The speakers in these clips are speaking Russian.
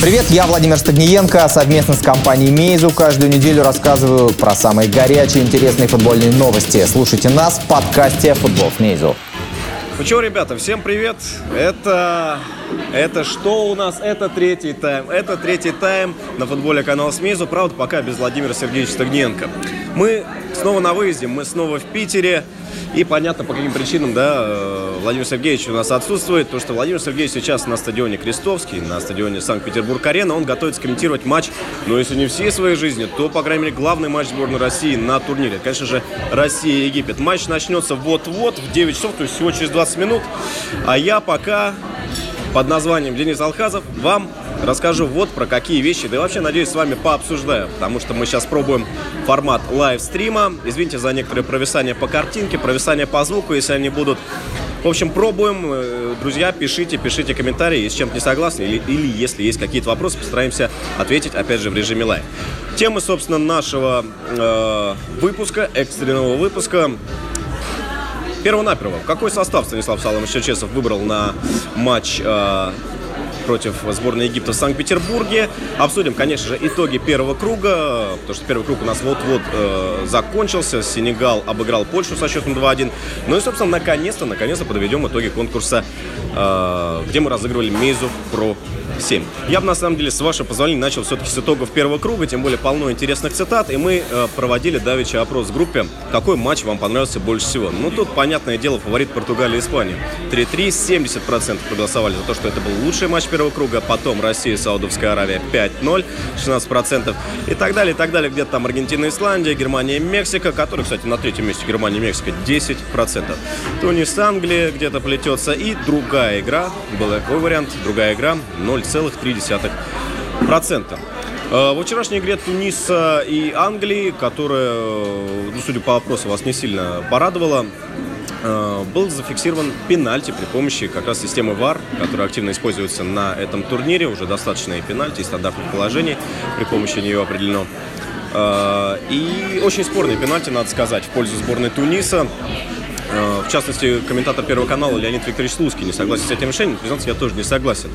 Привет, я Владимир Стагниенко. Совместно с компанией Мейзу каждую неделю рассказываю про самые горячие интересные футбольные новости. Слушайте нас в подкасте «Футбол с Мейзу». Ну что, ребята, всем привет. Это... Это что у нас? Это третий тайм. Это третий тайм на футболе канала Смизу. Правда, пока без Владимира Сергеевича Стагненко. Мы снова на выезде, мы снова в Питере. И понятно, по каким причинам, да, э, Владимир Сергеевич у нас отсутствует. То, что Владимир Сергеевич сейчас на стадионе Крестовский, на стадионе Санкт-Петербург-Арена. Он готовится комментировать матч, но если не всей своей жизни, то, по крайней мере, главный матч сборной России на турнире. Конечно же, Россия и Египет. Матч начнется вот-вот в 9 часов, то есть всего через 20 минут. А я пока под названием Денис Алхазов вам расскажу вот про какие вещи, да и вообще, надеюсь, с вами пообсуждаю, потому что мы сейчас пробуем формат live-стрима. Извините за некоторые провисания по картинке, провисания по звуку, если они будут. В общем, пробуем. Э, друзья, пишите, пишите комментарии, с чем-то не согласны, или, или если есть какие-то вопросы, постараемся ответить, опять же, в режиме live. Темы, собственно, нашего э, выпуска, экстренного выпуска, Первонаперво, какой состав Станислав Саламович Черчесов выбрал на матч э, против сборной Египта в Санкт-Петербурге. Обсудим, конечно же, итоги первого круга, потому что первый круг у нас вот-вот э, закончился. Сенегал обыграл Польшу со счетом 2-1. Ну и, собственно, наконец-то, наконец-то подведем итоги конкурса, э, где мы разыгрывали Мейзу Про 7. Я бы, на самом деле, с вашего позволения, начал все-таки с итогов первого круга, тем более полно интересных цитат, и мы э, проводили давеча опрос в группе, какой матч вам понравился больше всего. Ну, тут, понятное дело, фаворит Португалия и Испания. 3-3, 70% проголосовали за то, что это был лучший матч первого круга, потом Россия и Саудовская Аравия 5-0, 16%, и так далее, и так далее. Где-то там Аргентина, Исландия, Германия, Мексика, который, кстати, на третьем месте Германия, Мексика 10%. Тунис, Англия где-то плетется, и другая игра, был такой вариант, другая игра 0 0,3%. Э, во вчерашней игре Туниса и Англии, которая, ну, судя по вопросу, вас не сильно порадовала, э, был зафиксирован пенальти при помощи как раз системы VAR, которая активно используется на этом турнире. Уже достаточно и пенальти, и стандартных положений при помощи нее определено. Э, и очень спорный пенальти, надо сказать, в пользу сборной Туниса. В частности, комментатор Первого канала Леонид Викторович Слуцкий не согласен с этим решением. Признаться, я тоже не согласен.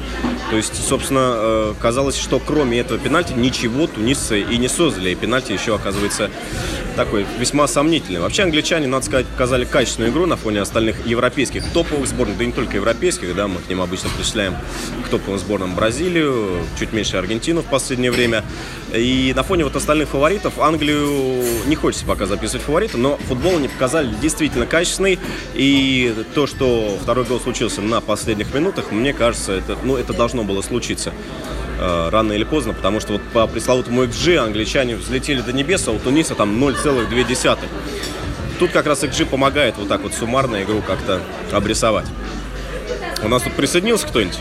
То есть, собственно, э, казалось, что кроме этого пенальти ничего тунисцы и не создали. И пенальти еще оказывается такой весьма сомнительный. Вообще англичане, надо сказать, показали качественную игру на фоне остальных европейских топовых сборных, да и не только европейских, да, мы к ним обычно причисляем к топовым сборным Бразилию, чуть меньше Аргентину в последнее время. И на фоне вот остальных фаворитов Англию не хочется пока записывать фаворитом, но футбол они показали действительно качественный. И то, что второй гол случился на последних минутах, мне кажется, это, ну, это должно было случиться э, рано или поздно, потому что вот по пресловутому XG англичане взлетели до небес, а у Туниса там 0,2. Тут как раз XG помогает вот так вот суммарно игру как-то обрисовать. У нас тут присоединился кто-нибудь?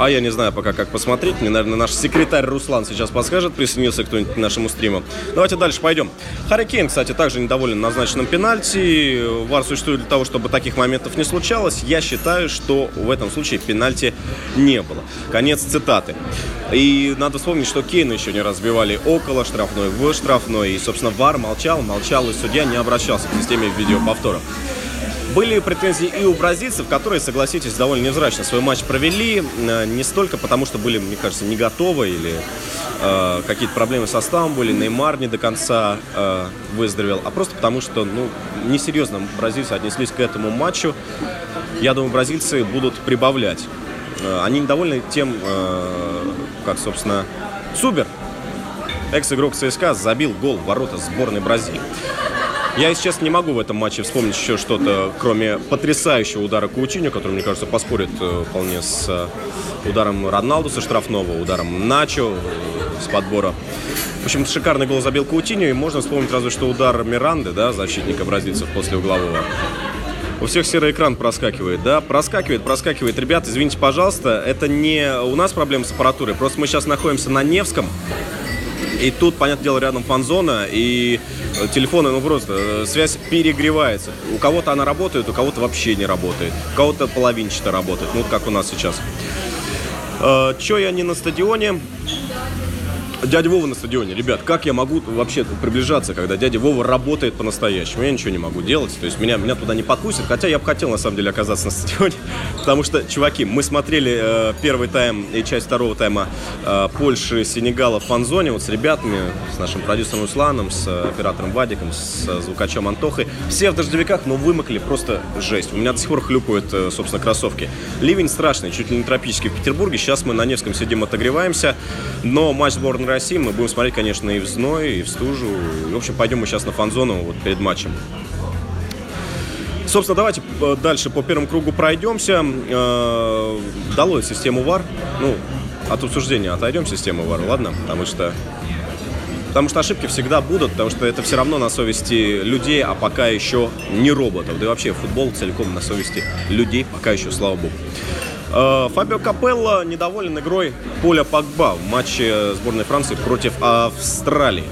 А я не знаю пока, как посмотреть. Мне, наверное, наш секретарь Руслан сейчас подскажет, присоединился кто-нибудь к нашему стриму. Давайте дальше пойдем. Харри Кейн, кстати, также недоволен назначенным пенальти. ВАР существует для того, чтобы таких моментов не случалось. Я считаю, что в этом случае пенальти не было. Конец цитаты. И надо вспомнить, что Кейна еще не разбивали около штрафной, в штрафной. И, собственно, ВАР молчал, молчал, и судья не обращался к системе видеоповторов. Были претензии и у бразильцев, которые, согласитесь, довольно невзрачно свой матч провели. Э, не столько потому, что были, мне кажется, не готовы или э, какие-то проблемы со составом были, Неймар не до конца э, выздоровел, а просто потому, что ну, несерьезно бразильцы отнеслись к этому матчу. Я думаю, бразильцы будут прибавлять. Э, они недовольны тем, э, как, собственно, Субер, экс-игрок ЦСКА, забил гол в ворота сборной Бразилии. Я, честно, не могу в этом матче вспомнить еще что-то, кроме потрясающего удара Каучиню, который, мне кажется, поспорит э, вполне с э, ударом Роналду со штрафного, ударом Начо э, с подбора. В общем, шикарный гол забил Каутиню, и можно вспомнить разве что удар Миранды, да, защитника бразильцев после углового. У всех серый экран проскакивает, да? Проскакивает, проскакивает. Ребят, извините, пожалуйста, это не у нас проблема с аппаратурой. Просто мы сейчас находимся на Невском. И тут, понятное дело, рядом фан-зона, и э, телефоны, ну просто, э, связь перегревается. У кого-то она работает, у кого-то вообще не работает. У кого-то половинчато работает, ну, как у нас сейчас. Э, Че я не на стадионе? Дядя Вова на стадионе. Ребят, как я могу вообще приближаться, когда дядя Вова работает по-настоящему? Я ничего не могу делать. То есть меня, меня туда не подпустят. Хотя я бы хотел, на самом деле, оказаться на стадионе. Потому что, чуваки, мы смотрели э, первый тайм и часть второго тайма э, Польши, Сенегала в фан-зоне. Вот с ребятами, с нашим продюсером Усланом, с оператором Вадиком, с звукачом Антохой. Все в дождевиках, но вымокли просто жесть. У меня до сих пор хлюпают, э, собственно, кроссовки. Ливень страшный, чуть ли не тропический в Петербурге. Сейчас мы на Невском сидим, отогреваемся. Но матч сборной России мы будем смотреть, конечно, и в зной, и в стужу. И, в общем, пойдем мы сейчас на фан-зону вот перед матчем. Собственно, давайте э, дальше по первому кругу пройдемся. Э, Долой систему ВАР. Ну, от обсуждения отойдем систему ВАР, ладно? Потому что Потому что ошибки всегда будут, потому что это все равно на совести людей, а пока еще не роботов. Да и вообще футбол целиком на совести людей, пока еще, слава богу. Э, Фабио Капелло недоволен игрой Поля Погба в матче сборной Франции против Австралии.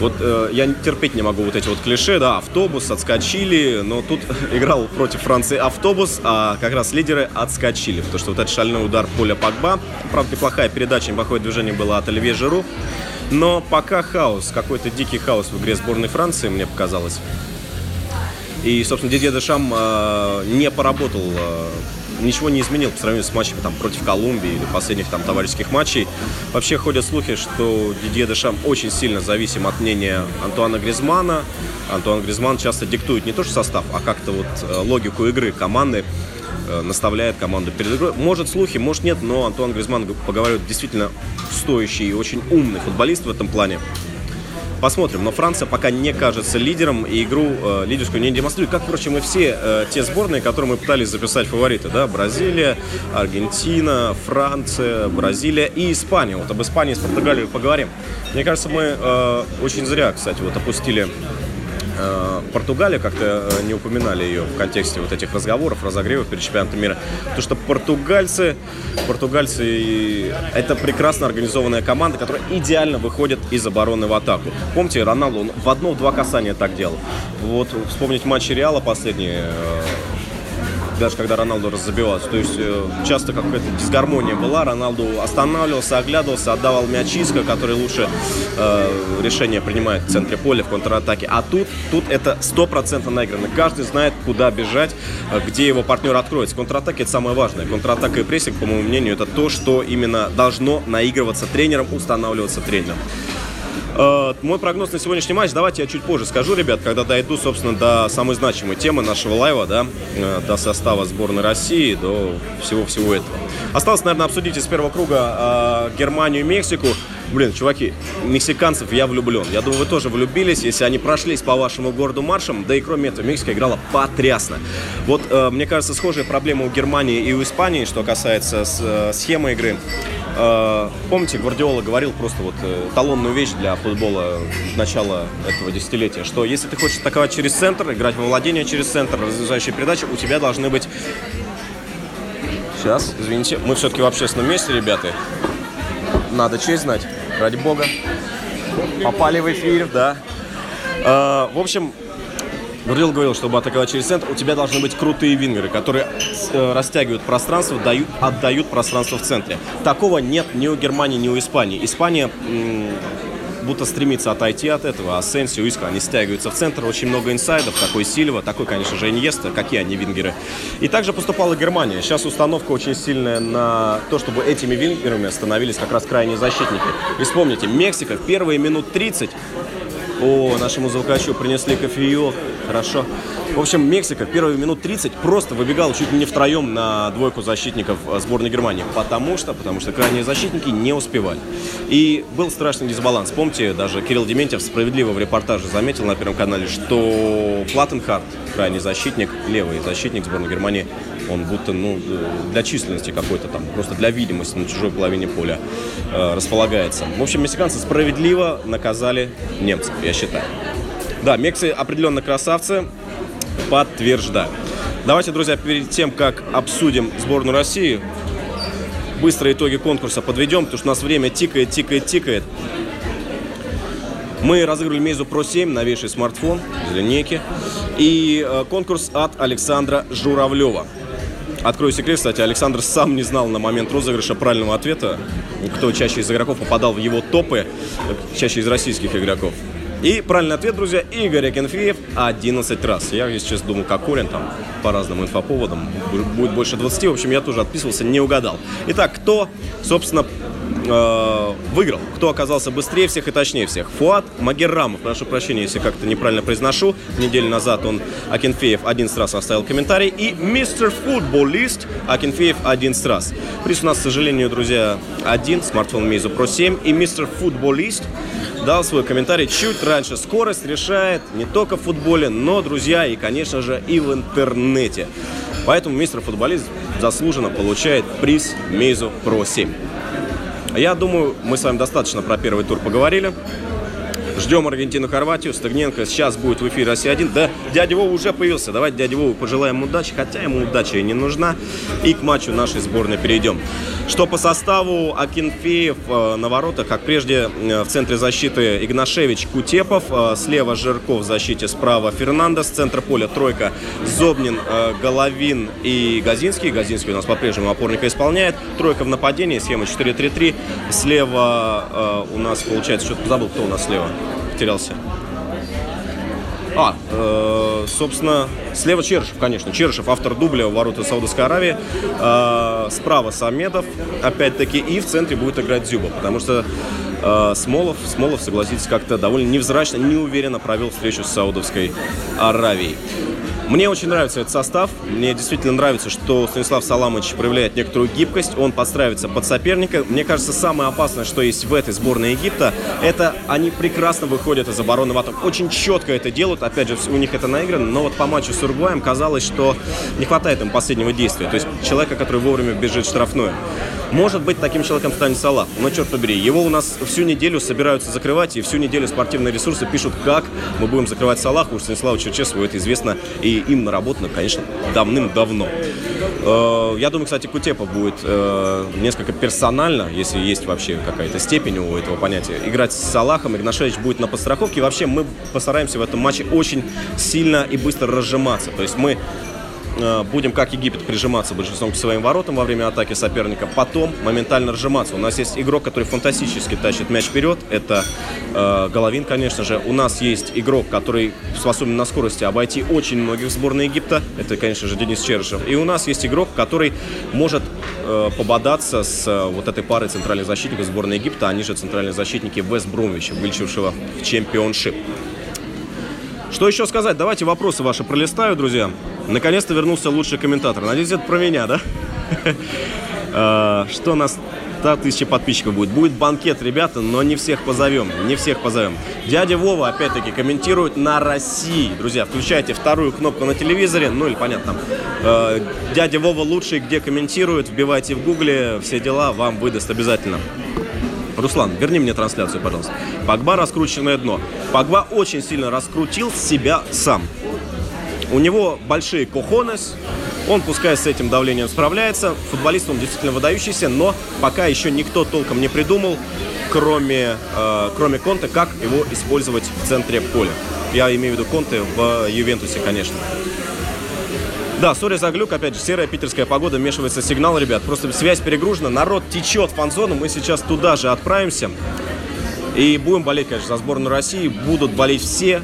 Вот э, я терпеть не могу вот эти вот клише, да, автобус, отскочили, но тут играл против Франции автобус, а как раз лидеры отскочили, потому что вот этот шальной удар Поля Погба, правда, неплохая передача, неплохое движение было от Оливье Жиру, но пока хаос, какой-то дикий хаос в игре сборной Франции, мне показалось. И, собственно, Дидье Дешам э, не поработал э, ничего не изменил по сравнению с матчами там, против Колумбии или последних там товарищеских матчей. Вообще ходят слухи, что Дидье Дешам очень сильно зависим от мнения Антуана Гризмана. Антуан Гризман часто диктует не то что состав, а как-то вот э, логику игры команды э, наставляет команду перед игрой. Может слухи, может нет, но Антуан Гризман, поговаривают, действительно стоящий и очень умный футболист в этом плане. Посмотрим. Но Франция пока не кажется лидером и игру э, лидерскую не демонстрирует. Как, впрочем, и все э, те сборные, которые мы пытались записать фавориты. Да? Бразилия, Аргентина, Франция, Бразилия и Испания. Вот об Испании с Португалией поговорим. Мне кажется, мы э, очень зря, кстати, вот опустили Португалия, как-то э, не упоминали ее в контексте вот этих разговоров, разогревов перед чемпионатом мира. Потому что португальцы, португальцы это прекрасно организованная команда, которая идеально выходит из обороны в атаку. Помните, Роналду в одно-два касания так делал. Вот вспомнить матчи Реала последние, э, даже когда Роналду разобивался. То есть э, часто какая-то дисгармония была, Роналду останавливался, оглядывался, отдавал мяч Иско, который лучше э, решение принимает в центре поля в контратаке. А тут, тут это стопроцентно наиграно. Каждый знает, куда бежать, э, где его партнер откроется. Контратаки это самое важное. Контратака и прессинг, по моему мнению, это то, что именно должно наигрываться тренером, устанавливаться тренером. Э, мой прогноз на сегодняшний матч, давайте я чуть позже скажу, ребят, когда дойду, собственно, до самой значимой темы нашего лайва, да, э, до состава сборной России, до всего-всего этого. Осталось, наверное, обсудить из первого круга э, Германию и Мексику. Блин, чуваки, мексиканцев я влюблен. Я думаю, вы тоже влюбились, если они прошлись по вашему городу маршем. Да и кроме этого, Мексика играла потрясно. Вот, э, мне кажется, схожие проблемы у Германии и у Испании, что касается с, э, схемы игры. Э, помните, Гвардиола говорил просто вот э, талонную вещь для футбола начала этого десятилетия, что если ты хочешь атаковать через центр, играть во владение через центр, разрезающие передачи, у тебя должны быть... Сейчас, извините, мы все-таки в общественном месте, ребята. Надо честь знать, ради бога. Попали в эфир, да. Э, в общем, Гурдил говорил, чтобы атаковать через центр, у тебя должны быть крутые вингеры, которые э, растягивают пространство, дают, отдают пространство в центре. Такого нет ни у Германии, ни у Испании. Испания будто стремится отойти от этого. А Сенсио, Искра, они стягиваются в центр. Очень много инсайдов. Такой Сильва, такой, конечно же, Иньеста. Какие они вингеры. И также поступала Германия. Сейчас установка очень сильная на то, чтобы этими вингерами становились как раз крайние защитники. И вспомните, Мексика в первые минут 30 о, нашему звукачу принесли кофеек. Хорошо. В общем, Мексика первые минут 30 просто выбегала чуть ли не втроем на двойку защитников э, сборной Германии. Потому что, потому что крайние защитники не успевали. И был страшный дисбаланс. Помните, даже Кирилл Дементьев справедливо в репортаже заметил на Первом канале, что Платтенхарт, крайний защитник, левый защитник сборной Германии, он будто, ну, для численности какой-то там, просто для видимости на чужой половине поля э, располагается. В общем, мексиканцы справедливо наказали немцев, я считаю. Да, мексы определенно красавцы, подтверждаю. Давайте, друзья, перед тем, как обсудим сборную России, быстро итоги конкурса подведем, потому что у нас время тикает, тикает, тикает. Мы разыграли Meizu Pro 7, новейший смартфон линейки. И э, конкурс от Александра Журавлева. Открою секрет, кстати, Александр сам не знал на момент розыгрыша правильного ответа, кто чаще из игроков попадал в его топы, чаще из российских игроков. И правильный ответ, друзья, Игорь Акинфеев 11 раз. Я, честно, думал, как Корин там по разным инфоповодам. Будет больше 20. В общем, я тоже отписывался, не угадал. Итак, кто, собственно, э, выиграл? Кто оказался быстрее всех и точнее всех? Фуат Магеррамов. Прошу прощения, если как-то неправильно произношу. Неделю назад он, Акинфеев, 11 раз оставил комментарий. И мистер футболист Акинфеев 11 раз. Приз у нас, к сожалению, друзья, один. Смартфон Meizu Pro 7. И мистер футболист дал свой комментарий чуть раньше. Скорость решает не только в футболе, но, друзья, и, конечно же, и в интернете. Поэтому мистер футболист заслуженно получает приз Meizu Pro 7. Я думаю, мы с вами достаточно про первый тур поговорили. Ждем Аргентину, Хорватию. Стагненко сейчас будет в эфире Россия-1. Да, дядя Вова уже появился. Давайте дяде Вову пожелаем удачи, хотя ему удача и не нужна. И к матчу нашей сборной перейдем. Что по составу Акинфеев э, на воротах, как прежде, э, в центре защиты Игнашевич, Кутепов, э, слева Жирков в защите, справа Фернандес, центр поля тройка Зобнин, Головин и Газинский. Газинский у нас по-прежнему опорника исполняет. Тройка в нападении, схема 4-3-3. Слева у нас, получается, что-то забыл, кто у нас слева потерялся. А, э, собственно, слева Черышев, конечно. Черышев, автор дубля ворота Саудовской Аравии. Э, справа Самедов, опять-таки. И в центре будет играть Зюба. Потому что э, Смолов, Смолов, согласитесь, как-то довольно невзрачно, неуверенно провел встречу с Саудовской Аравией. Мне очень нравится этот состав. Мне действительно нравится, что Станислав Саламович проявляет некоторую гибкость. Он подстраивается под соперника. Мне кажется, самое опасное, что есть в этой сборной Египта, это они прекрасно выходят из обороны в атаку. Очень четко это делают. Опять же, у них это наиграно. Но вот по матчу с Уругваем казалось, что не хватает им последнего действия. То есть человека, который вовремя бежит в штрафную. Может быть, таким человеком станет Салах. Но черт побери, его у нас всю неделю собираются закрывать. И всю неделю спортивные ресурсы пишут, как мы будем закрывать Салаха. У Станислава Черчесова это известно. И им наработано, конечно, давным-давно. Э, я думаю, кстати, Кутепа будет э, несколько персонально, если есть вообще какая-то степень у этого понятия, играть с Салахом. Игнашевич будет на подстраховке. Вообще мы постараемся в этом матче очень сильно и быстро разжиматься. То есть мы будем, как Египет, прижиматься большинством к своим воротам во время атаки соперника, потом моментально разжиматься. У нас есть игрок, который фантастически тащит мяч вперед, это э, Головин, конечно же. У нас есть игрок, который способен на скорости обойти очень многих сборной Египта, это, конечно же, Денис Черышев. И у нас есть игрок, который может э, пободаться с э, вот этой парой центральных защитников сборной Египта, они же центральные защитники Вест Брумвича, вылечившего в чемпионшип. Что еще сказать? Давайте вопросы ваши пролистаю, друзья. Наконец-то вернулся лучший комментатор. Надеюсь, это про меня, да? А, что нас 100 тысяч подписчиков будет. Будет банкет, ребята, но не всех позовем. Не всех позовем. Дядя Вова, опять-таки, комментирует на России. Друзья, включайте вторую кнопку на телевизоре. Ну, или понятно. Э, дядя Вова лучший, где комментирует. Вбивайте в гугле. Все дела вам выдаст обязательно. Руслан, верни мне трансляцию, пожалуйста. Погба раскрученное дно. Погба очень сильно раскрутил себя сам. У него большие кохонес, он, пускай с этим давлением справляется. Футболист он действительно выдающийся, но пока еще никто толком не придумал, кроме, э, кроме Конте, как его использовать в центре поля. Я имею в виду Конте в Ювентусе, конечно. Да, сори за глюк, опять же, серая питерская погода, вмешивается сигнал, ребят. Просто связь перегружена, народ течет в фан-зону, мы сейчас туда же отправимся. И будем болеть, конечно, за сборную России. Будут болеть все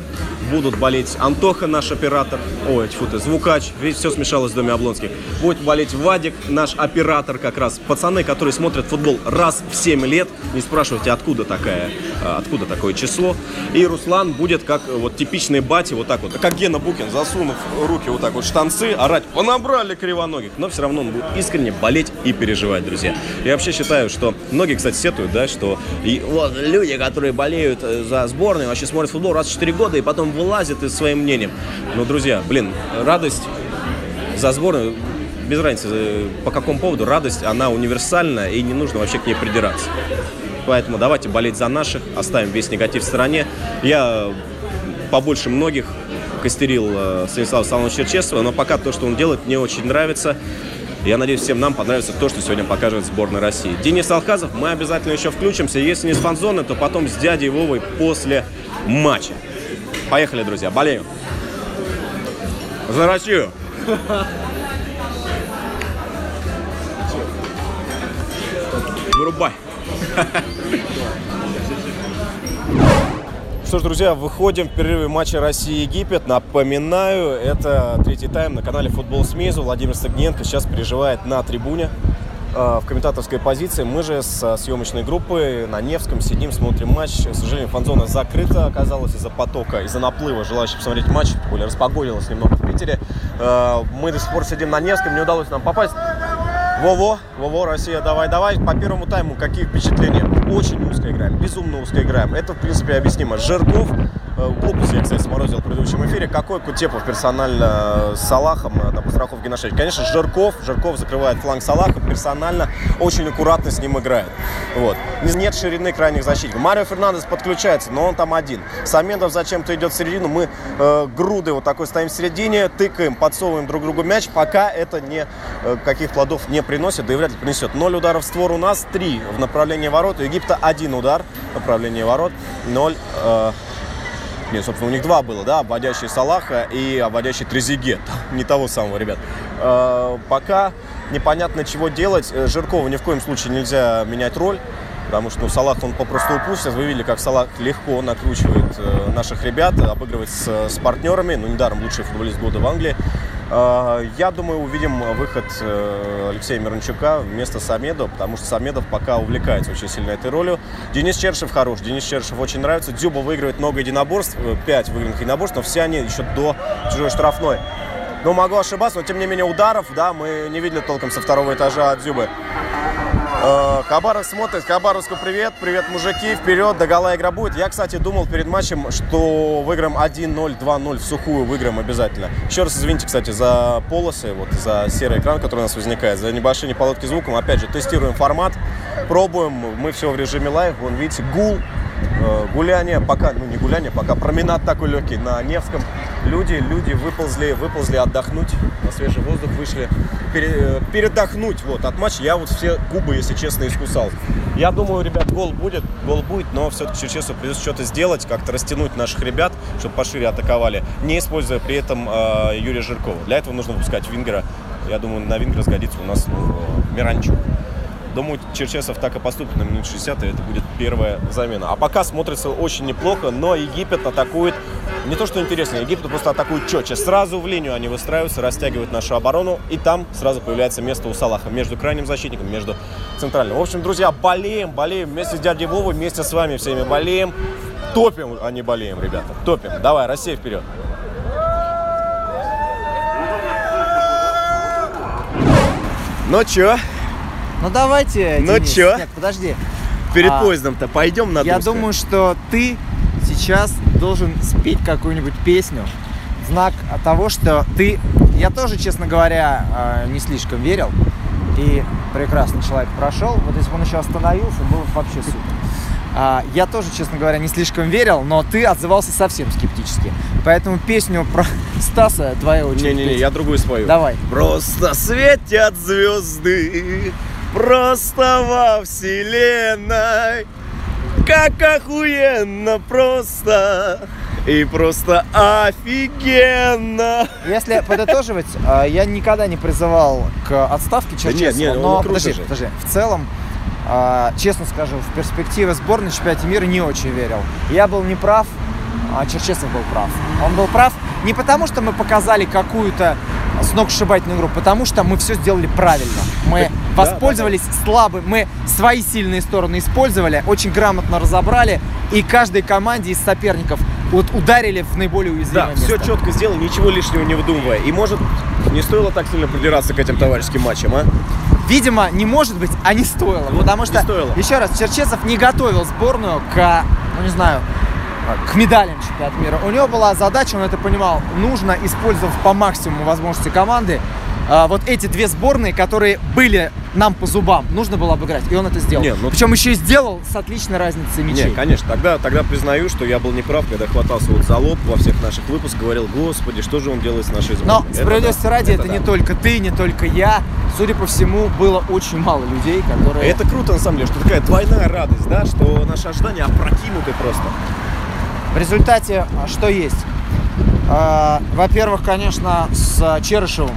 будут болеть Антоха, наш оператор, ой, тьфу ты, звукач, ведь все смешалось в доме Облонских. Будет болеть Вадик, наш оператор как раз. Пацаны, которые смотрят футбол раз в 7 лет, не спрашивайте, откуда такая, а, откуда такое число. И Руслан будет как вот типичный бати, вот так вот, как Гена Букин, засунув руки вот так вот штанцы, орать, понабрали кривоногих. Но все равно он будет искренне болеть и переживать, друзья. Я вообще считаю, что многие, кстати, сетуют, да, что и вот люди, которые болеют э, за сборную, вообще смотрят футбол раз в 4 года и потом вылазит из своим мнением. Но, друзья, блин, радость за сборную, без разницы э, по какому поводу, радость, она универсальна и не нужно вообще к ней придираться. Поэтому давайте болеть за наших, оставим весь негатив в стороне. Я побольше многих костерил э, Станислава Салоновича Черчесова, но пока то, что он делает, мне очень нравится. Я надеюсь, всем нам понравится то, что сегодня покажет сборная России. Денис Алхазов, мы обязательно еще включимся. Если не с фанзоны, то потом с дядей Вовой после матча. Поехали, друзья, болеем. За Россию! Вырубай! Что ж, друзья, выходим в перерыве матча России-Египет. Напоминаю, это третий тайм на канале «Футбол Смейзу». Владимир Стагненко сейчас переживает на трибуне в комментаторской позиции. Мы же с съемочной группой на Невском сидим, смотрим матч. К сожалению, фан-зона закрыта оказалась из-за потока, из-за наплыва желающих посмотреть матч. Более распогодилось немного в Питере. Э, мы до сих пор сидим на Невском, не удалось нам попасть. Во-во, во-во, Россия, давай-давай. По первому тайму какие впечатления? Очень узко играем, безумно узко играем. Это, в принципе, объяснимо. Жирков, э, глупость я, кстати, сморозил в предыдущем эфире. Какой Кутепов персонально с Салахом на подстраховке на 6? Конечно, Жирков. Жирков закрывает фланг Салаха, персонально очень аккуратно с ним играет. Вот. Нет ширины крайних защитников. Марио Фернандес подключается, но он там один. Самедов зачем-то идет в середину. Мы э, груды вот такой стоим в середине, тыкаем, подсовываем друг другу мяч, пока это не э, каких плодов не приносит, да и вряд ли принесет. Ноль ударов в створ у нас, три в направлении ворот. У Египта один удар в направлении ворот, ноль... Э, нет, собственно, у них два было, да, обводящий Салаха и обводящий Трезиге. Не того самого, ребят. Э, пока непонятно, чего делать. Э, Жиркова ни в коем случае нельзя менять роль. Потому что ну, Салах он попросту упустит. Вы видели, как Салах легко накручивает э, наших ребят, обыгрывает с, с партнерами. Ну, недаром лучший футболист года в Англии. Э, я думаю, увидим выход э, Алексея Мирончука вместо Самеда, потому что Самедов пока увлекается очень сильно этой ролью. Денис Чершев хорош, Денис Чершев очень нравится. Дзюба выигрывает много единоборств, 5 выигранных единоборств, но все они еще до чужой штрафной. Но могу ошибаться, но тем не менее ударов, да, мы не видели толком со второго этажа от Дзюбы. Э, Хабаров смотрит. Хабаровску привет. Привет, мужики. Вперед, до гола игра будет. Я, кстати, думал перед матчем, что выиграем 1-0, 2-0 в сухую выиграем обязательно. Еще раз извините, кстати, за полосы, вот за серый экран, который у нас возникает, за небольшие неполадки звуком. Опять же, тестируем формат, пробуем. Мы все в режиме live. Вон, видите, гул, гуляние, пока, ну не гуляние, пока променад такой легкий на Невском. Люди, люди выползли, выползли отдохнуть, на свежий воздух вышли, пере, передохнуть вот от матча. Я вот все губы, если честно, искусал. Я думаю, ребят, гол будет, гол будет, но все-таки Черчесу придется что-то сделать, как-то растянуть наших ребят, чтобы пошире атаковали, не используя при этом э, Юрия Жиркова. Для этого нужно выпускать Вингера. Я думаю, на Вингера сгодится у нас ну, Миранчук. Думаю, Черчесов так и поступит на минут 60, и это будет первая замена. А пока смотрится очень неплохо, но Египет атакует не то, что интересно, Египет просто атакует четче. Сразу в линию они выстраиваются, растягивают нашу оборону, и там сразу появляется место у Салаха между крайним защитником, между центральным. В общем, друзья, болеем, болеем вместе с дядей Вовой, вместе с вами всеми болеем. Топим, а не болеем, ребята. Топим. Давай, Россия вперед. Ну чё, Ну давайте, Ну Денис. чё? Нет, подожди. перед А, поездом-то пойдем на Я Думское? думаю, что ты сейчас должен спеть какую-нибудь песню в знак того, что ты... Я тоже, честно говоря, а, не слишком верил. И прекрасный человек прошел. Вот если бы он еще остановился, было бы вообще супер. А, Я тоже, честно говоря, не слишком верил, но ты отзывался совсем скептически. Поэтому песню про Стаса твоя очередь. Не-не-не, петь. я другую спою. Давай. Просто светят звезды, просто во вселенной, как охуенно просто и просто офигенно. Если подытоживать, а, я никогда не призывал к отставке нет, Черчесова, нет, он но подожди, же. подожди, в целом, а, честно скажу, в перспективы сборной на чемпионате мира не очень верил. Я был неправ, а Черчесов был прав. Он был прав не потому, что мы показали какую-то сногсшибательную игру, потому что мы все сделали правильно. Мы Да, воспользовались слабым, мы свои сильные стороны использовали, очень грамотно разобрали, и каждой команде из соперников вот ударили в наиболее уязвимое Да, место. все четко сделал, ничего лишнего не выдумывая. И может, не стоило так сильно придираться к этим товарищеским матчам, а? Видимо, не может быть, а не стоило. потому что, стоило. еще раз, Черчесов не готовил сборную к, ну не знаю, к медалям чемпионата мира. У него была задача, он это понимал, нужно, использовав по максимуму возможности команды, а, вот эти две сборные, которые были нам по зубам, нужно было обыграть. И он это сделал. Не, ну- Причем еще и сделал с отличной разницей мячей. Нет, конечно, тогда, тогда признаю, что я был неправ, когда хватался вот за лоб во всех наших выпусках, говорил, господи, что же он делает с нашей сборной. Но Это справедливости да, ради, это, да. не только ты, не только я. Судя по всему, было очень мало людей, которые... Это круто, на самом деле, что такая двойная радость, да, что наши ожидания опрокинуты просто. В результате а, что есть? А, Во-первых, конечно, с Черышевым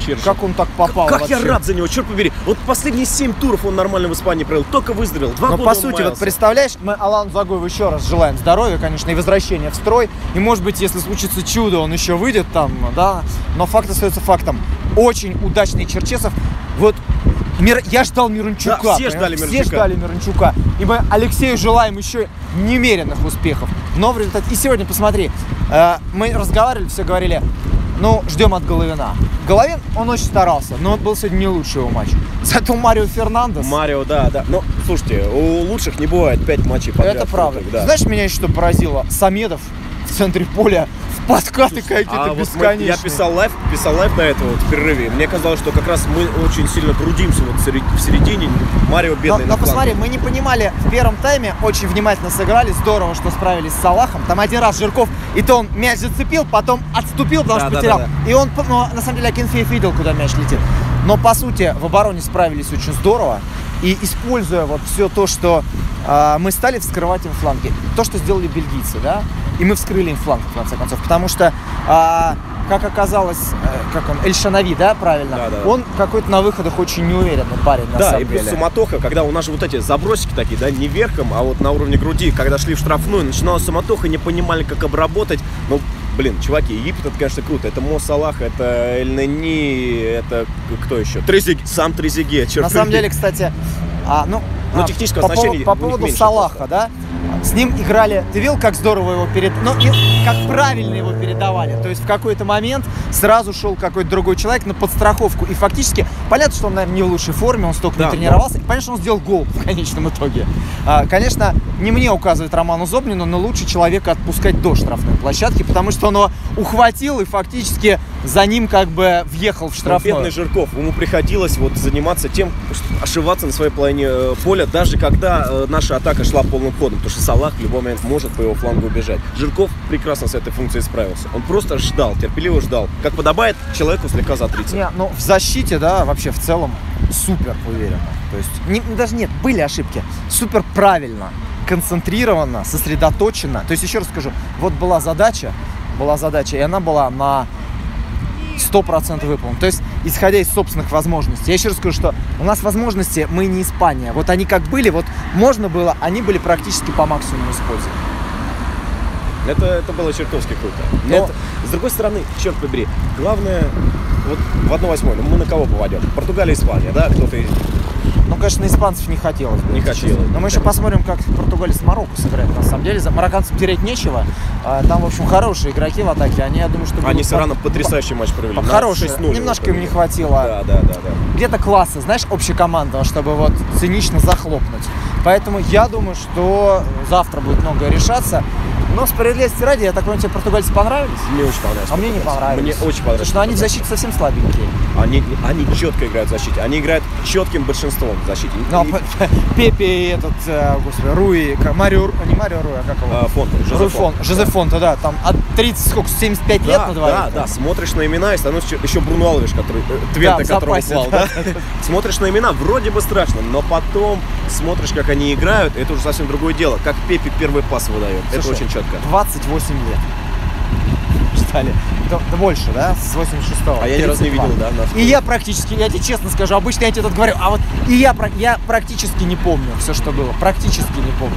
Черчилль. Как он так попал Как вообще? я рад за него, черт побери. Вот последние 7 туров он нормально в Испании провел. Только выздоровел. Два Но года по сути, вот представляешь, мы Алану Загоеву еще раз желаем здоровья, конечно, и возвращения в строй. И может быть, если случится чудо, он еще выйдет там, да. Но факт остается фактом. Очень удачный Черчесов. Вот Мир- я ждал Мирончука. Да, все ждали Все Мирончука. ждали Мирончука. И мы Алексею желаем еще немеренных успехов. Но в результате... И сегодня, посмотри, э, мы разговаривали, все говорили, ну, ждем от Головина. Головин, он очень старался, но был сегодня не лучший его матч. Зато Марио Фернандес... Марио, да, да. Но, слушайте, у лучших не бывает 5 матчей подряд. Это правда. да. Знаешь, меня еще что поразило? Самедов в центре поля подкаты какие-то А вот мы- бесконечные. я писал live, писал live до этого вот, в перерыве. Мне казалось, что как раз мы очень сильно трудимся вот в серед- в середине. Марио Но, бедный но на посмотри, мы не понимали в первом тайме, очень внимательно сыграли, здорово, что справились с Салахом. Там один раз Жирков, и то он мяч зацепил, потом отступил, потому Да, что да, потерял. да, И он, ну, на самом деле, Акинфеев видел, куда мяч летит. Но, по сути, в обороне справились очень здорово. И используя вот все то, что а, мы стали вскрывать им фланги. То, что сделали бельгийцы, да? И мы вскрыли им фланг, в конце концов. Потому что, а, как оказалось, э, как он, Эль Шанави, да, правильно? Да, да. Он какой-то на выходах очень неуверенный парень, на Да, самом и плюс суматоха, когда у нас же вот эти забросики такие, да, не верхом, а вот на уровне груди, когда шли в штрафную, начиналась суматоха, не понимали, как обработать. Ну, блин, чуваки, Египет это, конечно, круто. Это Мо Салах, это Эль Нени, это кто еще? Трезиге, сам Трезиге, черт На самом деле, кстати, а, ну, Ну, а, технического по, по поводу Салаха, да, с ним играли, ты видел, как здорово его перед, ну, и как правильно его передавали, то есть в какой-то момент сразу шел какой-то другой человек на подстраховку, и фактически, понятно, что он, наверное, не в лучшей форме, он столько Да, не тренировался, и понятно, что он сделал гол в конечном итоге. А, конечно, не мне указывает Роману Зобнину, но лучше человека отпускать до штрафной площадки, потому что он его ухватил и фактически за ним как бы въехал в Но штрафную. бедный Жирков, ему приходилось вот заниматься тем, ошиваться на своей половине э, поля, даже когда э, наша атака шла полным ходом, потому что Салах в любой момент может по его флангу убежать. Жирков прекрасно с этой функцией справился. Он просто ждал, терпеливо ждал, как подобает человеку слегка за 30. Не, ну в защите, да, вообще в целом супер уверенно. То есть, не- даже нет, были ошибки. Супер правильно, концентрированно, сосредоточенно. То есть, еще раз скажу, вот была задача, была задача, и она была на 100% выполнена. То есть, исходя из собственных возможностей. Я еще раз скажу, что у нас возможности, мы не Испания. Вот они как были, вот можно было, они были практически по максимуму использованы. Это, это было чертовски круто. Но, Это- с другой стороны, черт побери, главное, вот в 1-8, ну мы на кого попадем? Португалия, Испания, да? Кто-то Ну, конечно, испанцев не хотелось. бы, Не хотелось. честно. Но мы еще посмотрим, как Португалия с Марокко сыграет. На самом деле, за марокканцам терять нечего. А, Там, в общем, хорошие игроки в атаке. Они, я думаю, что Они Ираном по- потрясающий матч провели. по- Хорошие. 6:0 Немножко им не хватило Да, да, да, да. где-то класса, знаешь, общекомандного, чтобы вот цинично захлопнуть. Поэтому я думаю, что завтра будет многое решаться. Но справедливости ради, я так понимаю, тебе португальцы понравились? Мне очень понравилось. А мне не понравились. Мне очень Потому понравилось. что они в защите совсем слабенькие. Они, они четко играют в защите. Они играют четким большинством в защите. Ну, И- а Пепе и этот, э, господи, Руи, Марио, не Марио Руи, а как его? а, Фонту, Руи Жозе Фон, Фонту. Жозе Фонта, да, там от 30, сколько, 75 лет Да, на двоих? да, да, смотришь на имена и становится еще, Бруно Алвеш, который, э, Твенте, в которого клал, да. да? Смотришь на имена, вроде бы страшно, но потом смотришь, как они играют, это уже совсем другое дело. Как Пепе первый пас выдает, это очень четко. 28 лет. Ждали. Да, да больше, да? С 86-го. А я ни разу не 32. видел, да, наш И я практически, я тебе честно скажу, обычно я тебе тут говорю, а вот и я, про- я практически не помню все, что было. Практически не помню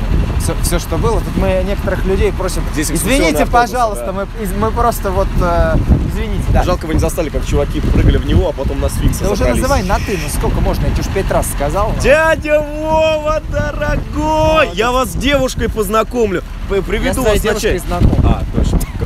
все, что было. Тут мы некоторых людей просим, Здесь извините, автобус, пожалуйста, да. мы, мы просто вот, э, извините, да. Жалко, вы не застали, как чуваки прыгали в него, а потом на сфинкса Да уже забрались. называй на ты, ну сколько можно, я тебе уж пять раз сказал. ну. Дядя Вова, дорогой! Я вас с девушкой познакомлю. Я с Приведу твоей вас на девушкой знаком. А, точно.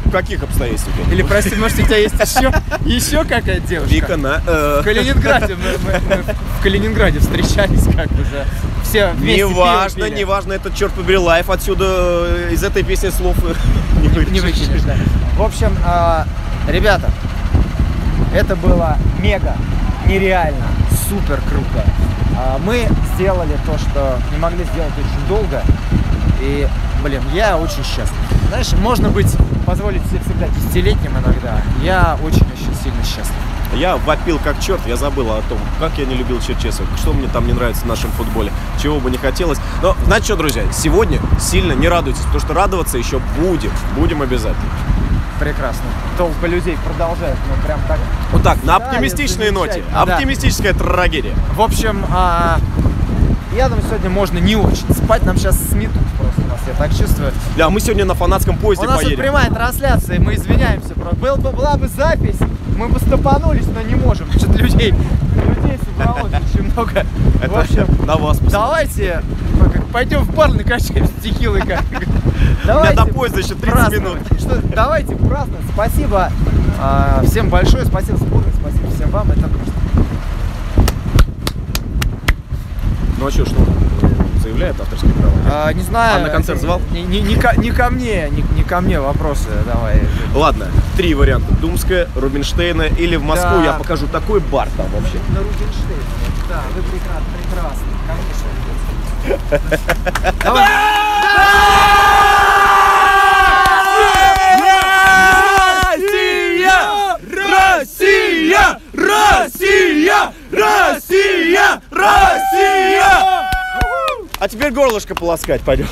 В каких обстоятельствах? Или, прости, может, у тебя есть еще, еще какая девушка? Вика на... э, В Калининграде мы, мы- мы в Калининграде встречались как бы же. Все вместе Неважно, пиво пили. неважно, это черт побери лайф отсюда э, из этой песни слов э, не Не вырежешь. выкинешь, да. В общем, а, ребята, это было мега, нереально, супер круто. А, Мы сделали то, что не могли сделать очень долго. И, блин, я очень счастлив. Знаешь, можно быть, позволить себе всегда десятилетним иногда. Я очень-очень сильно счастлив. Я вопил как черт, я забыл о том, как я не любил Черчесов, что мне там не нравится в нашем футболе, чего бы не хотелось. Но, знаете что, друзья, сегодня сильно не радуйтесь, потому что радоваться еще будем, будем обязательно. прекрасно. Толпы людей продолжают, ну прям так. Вот так, на оптимистичной ноте. замечательно, да. Оптимистическая трагедия. В общем, а, я думаю, сегодня можно не очень спать. Нам сейчас сметут просто я так чувствую. Да, мы сегодня на фанатском У поезде нас тут поедем. прямая трансляция, мы извиняемся. Про... Был бы, была бы запись, мы бы стопанулись, но не можем. Что-то людей, людей собралось очень много. Это В общем, на вас. посмотрим. давайте пойдем в бар накачаем с текилой. Как. У Давайте до поезда еще 30 минут. Что, давайте праздновать. Спасибо а, всем большое, спасибо сборной, спасибо всем вам. Это просто Ну а что, что? Заявляет авторские права? А, не знаю. А на концерт звал? Не, не, не ко, не ко мне, не, не ко мне вопросы. Давай. Ладно, три варианта. Думская, Рубинштейна или в Москву. Да. Я покажу такой бар там вообще. На Рубинштейне. Да, вы прекрасны, прекрасны. Конечно. Давай. Россия! Россия! Россия! Россия! А теперь горлышко полоскать пойдем.